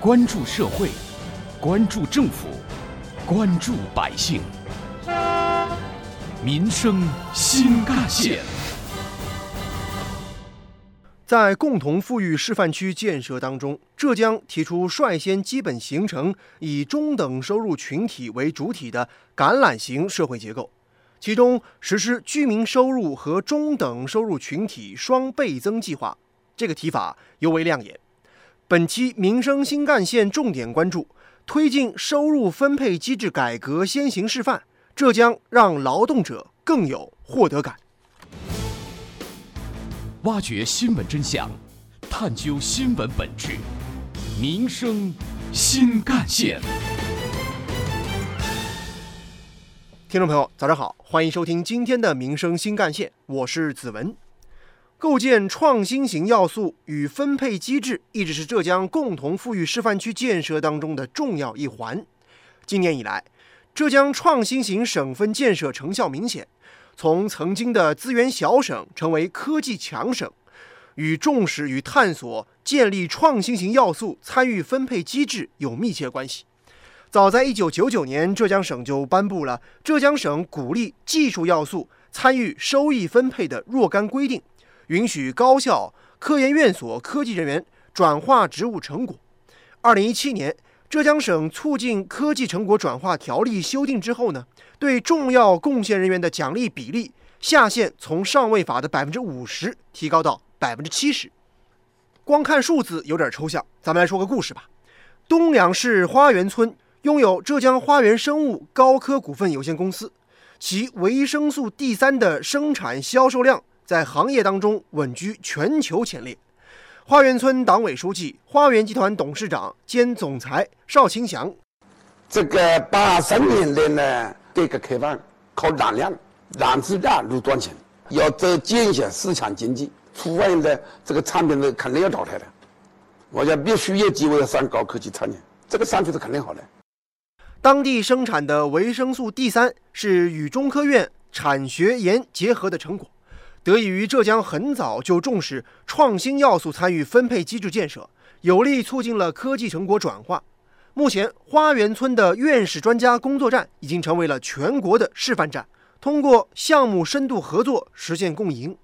关注社会，关注政府，关注百姓，民生新干线。在共同富裕示范区建设当中，浙江提出率先基本形成以中等收入群体为主体的橄榄型社会结构，其中实施居民收入和中等收入群体双倍增计划，这个提法尤为亮眼。本期民生新干线重点关注推进收入分配机制改革先行示范，这将让劳动者更有获得感。挖掘新闻真相，探究新闻本质，民生新干线。听众朋友，早上好，欢迎收听今天的民生新干线，我是子文。构建创新型要素与分配机制一直是浙江共同富裕示范区建设当中的重要一环。今年以来，浙江创新型省份建设成效明显。从曾经的资源小省成为科技强省，与重视与探索建立创新型要素参与分配机制有密切关系。早在1999年，浙江省就颁布了《浙江省鼓励技术要素参与收益分配的若干规定》，允许高校、科研院所科技人员转化职务成果。2017年，浙江省促进科技成果转化条例修订之后呢？对重要贡献人员的奖励比例下限从上位法的百分之五十提高到百分之七十。光看数字有点抽象，咱们来说个故事吧。东两市花园村拥有浙江花园生物高科股份有限公司，其维生素 D 三的生产销售量在行业当中稳居全球前列。花园村党委书记、花园集团董事长兼总裁邵清祥，这个八三年的呢？改革开放靠产量，让质量如赚钱，要走践行市场经济，出外的这个产品呢肯定要淘汰的。我想必须有机会上高科技产业，这个上去是肯定好的。当地生产的维生素 D 三是与中科院产学研结合的成果，得益于浙江很早就重视创新要素参与分配机制建设，有力促进了科技成果转化。目前，花园村的院士专家工作站已经成为了全国的示范站，通过项目深度合作实现共赢。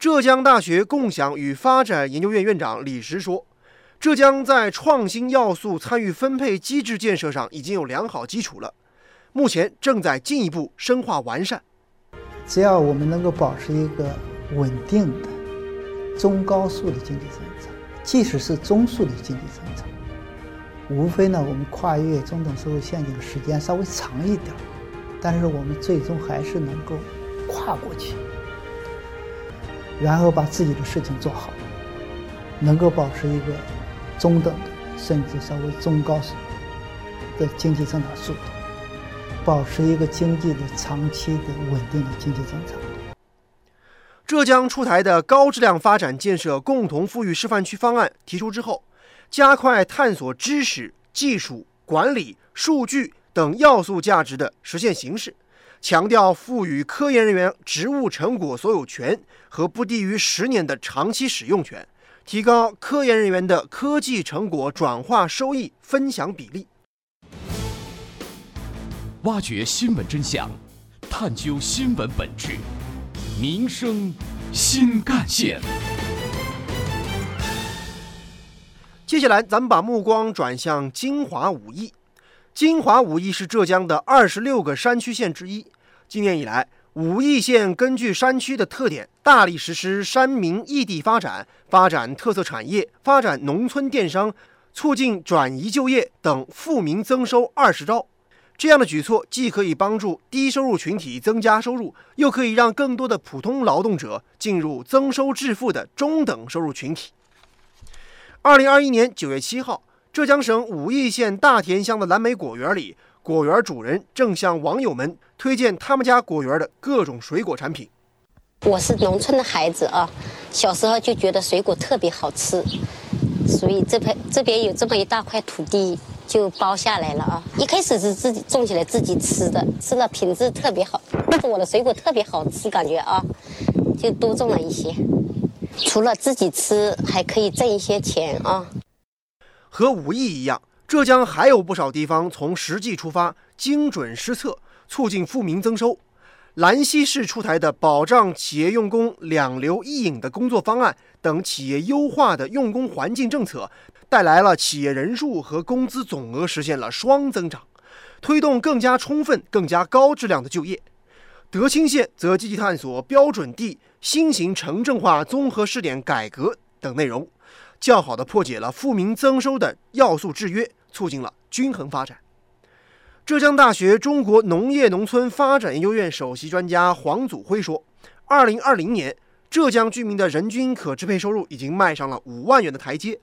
浙江大学共享与发展研究院院长李石说：“浙江在创新要素参与分配机制建设上已经有良好基础了，目前正在进一步深化完善。只要我们能够保持一个稳定的中高速的经济增长，即使是中速的经济增长。”无非呢，我们跨越中等收入陷阱的时间稍微长一点，但是我们最终还是能够跨过去，然后把自己的事情做好，能够保持一个中等的甚至稍微中高速的经济增长速度，保持一个经济的长期的稳定的经济增长。浙江出台的高质量发展建设共同富裕示范区方案提出之后。加快探索知识、技术、管理、数据等要素价值的实现形式，强调赋予科研人员职务成果所有权和不低于十年的长期使用权，提高科研人员的科技成果转化收益分享比例。挖掘新闻真相，探究新闻本质，民生新干线。接下来，咱们把目光转向金华武义。金华武义是浙江的二十六个山区县之一。今年以来，武义县根据山区的特点，大力实施山民异地发展、发展特色产业、发展农村电商、促进转移就业等富民增收二十招。这样的举措既可以帮助低收入群体增加收入，又可以让更多的普通劳动者进入增收致富的中等收入群体。二零二一年九月七号，浙江省武义县大田乡的蓝莓果园里，果园主人正向网友们推荐他们家果园的各种水果产品。我是农村的孩子啊，小时候就觉得水果特别好吃，所以这片这边有这么一大块土地就包下来了啊。一开始是自己种起来自己吃的，吃了品质特别好，但是我的水果特别好吃，感觉啊，就多种了一些。除了自己吃，还可以挣一些钱啊！和武义一样，浙江还有不少地方从实际出发，精准施策，促进富民增收。兰溪市出台的保障企业用工两留一引的工作方案等企业优化的用工环境政策，带来了企业人数和工资总额实现了双增长，推动更加充分、更加高质量的就业。德清县则积极探索标准地新型城镇化综合试点改革等内容，较好地破解了富民增收的要素制约，促进了均衡发展。浙江大学中国农业农村发展研究院首席专家黄祖辉说，二零二零年，浙江居民的人均可支配收入已经迈上了五万元的台阶。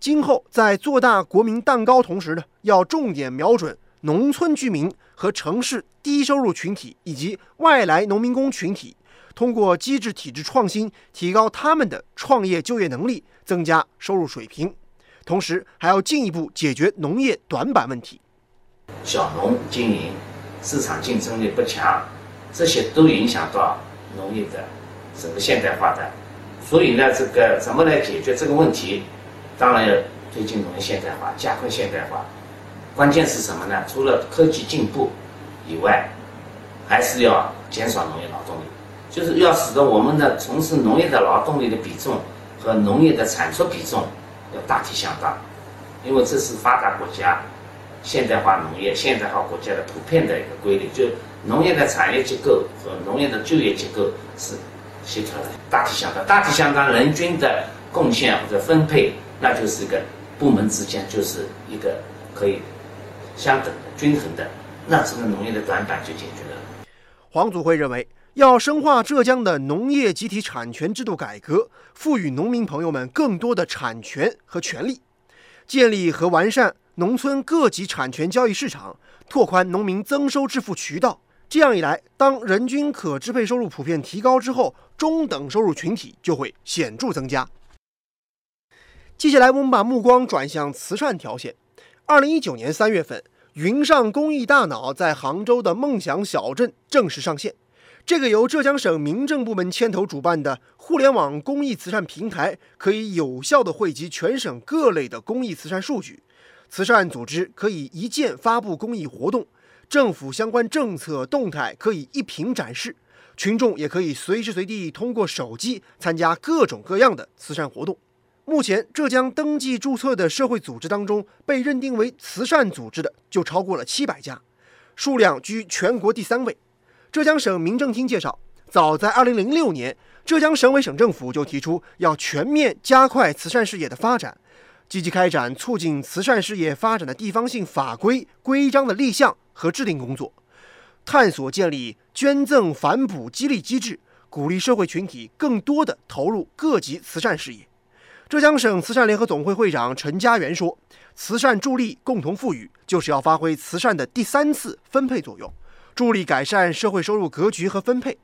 今后在做大国民蛋糕同时呢，要重点瞄准农村居民和城市低收入群体以及外来农民工群体，通过机制体制创新，提高他们的创业就业能力，增加收入水平。同时，还要进一步解决农业短板问题。小农经营市场竞争力不强，这些都影响到农业的整个现代化的。所以呢，这个怎么来解决这个问题？当然要推进农业现代化，加快现代化。关键是什么呢？除了科技进步以外，还是要减少农业劳动力，就是要使得我们的从事农业的劳动力的比重和农业的产出比重要大体相当，因为这是发达国家。现代化农业、现代化国家的普遍的一个规律，就农业的产业结构和农业的就业结构是协调的，大体相当。大体相当，人均的贡献或者分配，那就是一个部门之间就是一个可以相等的、均衡的，那这个农业的短板就解决了。黄祖辉认为，要深化浙江的农业集体产权制度改革，赋予农民朋友们更多的产权和权利，建立和完善。农村各级产权交易市场，拓宽农民增收致富渠道。这样一来，当人均可支配收入普遍提高之后，中等收入群体就会显著增加。接下来，我们把目光转向慈善条线。二零一九年三月份，云上公益大脑在杭州的梦想小镇正式上线。这个由浙江省民政部门牵头主办的互联网公益慈善平台，可以有效地汇集全省各类的公益慈善数据。慈善组织可以一键发布公益活动，政府相关政策动态可以一屏展示，群众也可以随时随地通过手机参加各种各样的慈善活动。目前，浙江登记注册的社会组织当中，被认定为慈善组织的就超过了七百家，数量居全国第三位。浙江省民政厅介绍，早在2006年，浙江省委省政府就提出要全面加快慈善事业的发展。积极开展促进慈善事业发展的地方性法规规章的立项和制定工作，探索建立捐赠反哺激励机制，鼓励社会群体更多的投入各级慈善事业。浙江省慈善联合总会会长陈家元说：“慈善助力共同富裕，就是要发挥慈善的第三次分配作用，助力改善社会收入格局和分配。”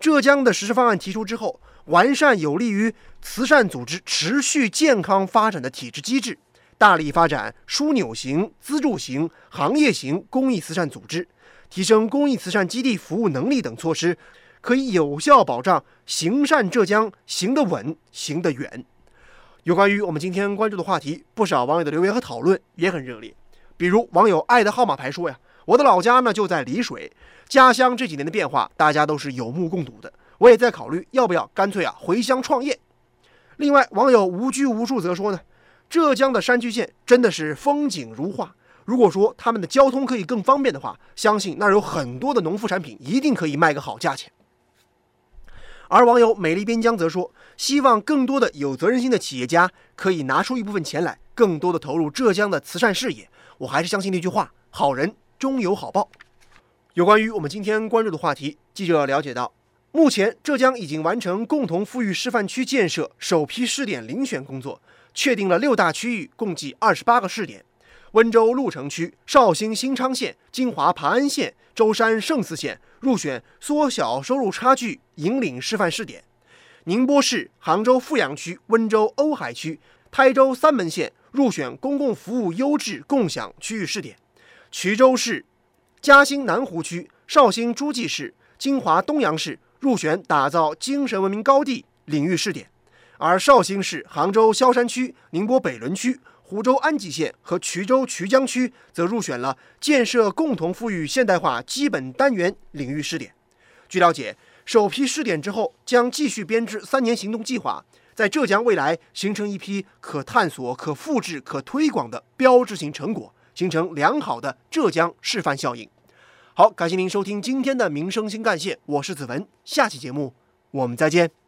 浙江的实施方案提出之后。完善有利于慈善组织持续健康发展的体制机制，大力发展枢纽型、资助型、行业型公益慈善组织，提升公益慈善基地服务能力等措施，可以有效保障行善浙江行得稳、行得远。有关于我们今天关注的话题，不少网友的留言和讨论也很热烈。比如网友爱的号码牌说呀：“我的老家呢就在丽水，家乡这几年的变化，大家都是有目共睹的。”我也在考虑要不要干脆啊回乡创业。另外，网友无拘无束则说呢，浙江的山区县真的是风景如画。如果说他们的交通可以更方便的话，相信那儿有很多的农副产品一定可以卖个好价钱。而网友美丽边疆则说，希望更多的有责任心的企业家可以拿出一部分钱来，更多的投入浙江的慈善事业。我还是相信那句话，好人终有好报。有关于我们今天关注的话题，记者了解到。目前，浙江已经完成共同富裕示范区建设首批试点遴选工作，确定了六大区域，共计二十八个试点。温州鹿城区、绍兴新昌县、金华磐安县、舟山嵊泗县入选缩小收入差距引领示范试点。宁波市、杭州富阳区、温州瓯海区、台州三门县入选公共服务优质共享区域试点。衢州市、嘉兴南湖区、绍兴诸暨市、金华东阳市。入选打造精神文明高地领域试点，而绍兴市、杭州萧山区、宁波北仑区、湖州安吉县和衢州衢江区则入选了建设共同富裕现代化基本单元领域试点。据了解，首批试点之后将继续编制三年行动计划，在浙江未来形成一批可探索、可复制、可推广的标志性成果，形成良好的浙江示范效应。好，感谢您收听今天的民生新干线，我是子文，下期节目我们再见。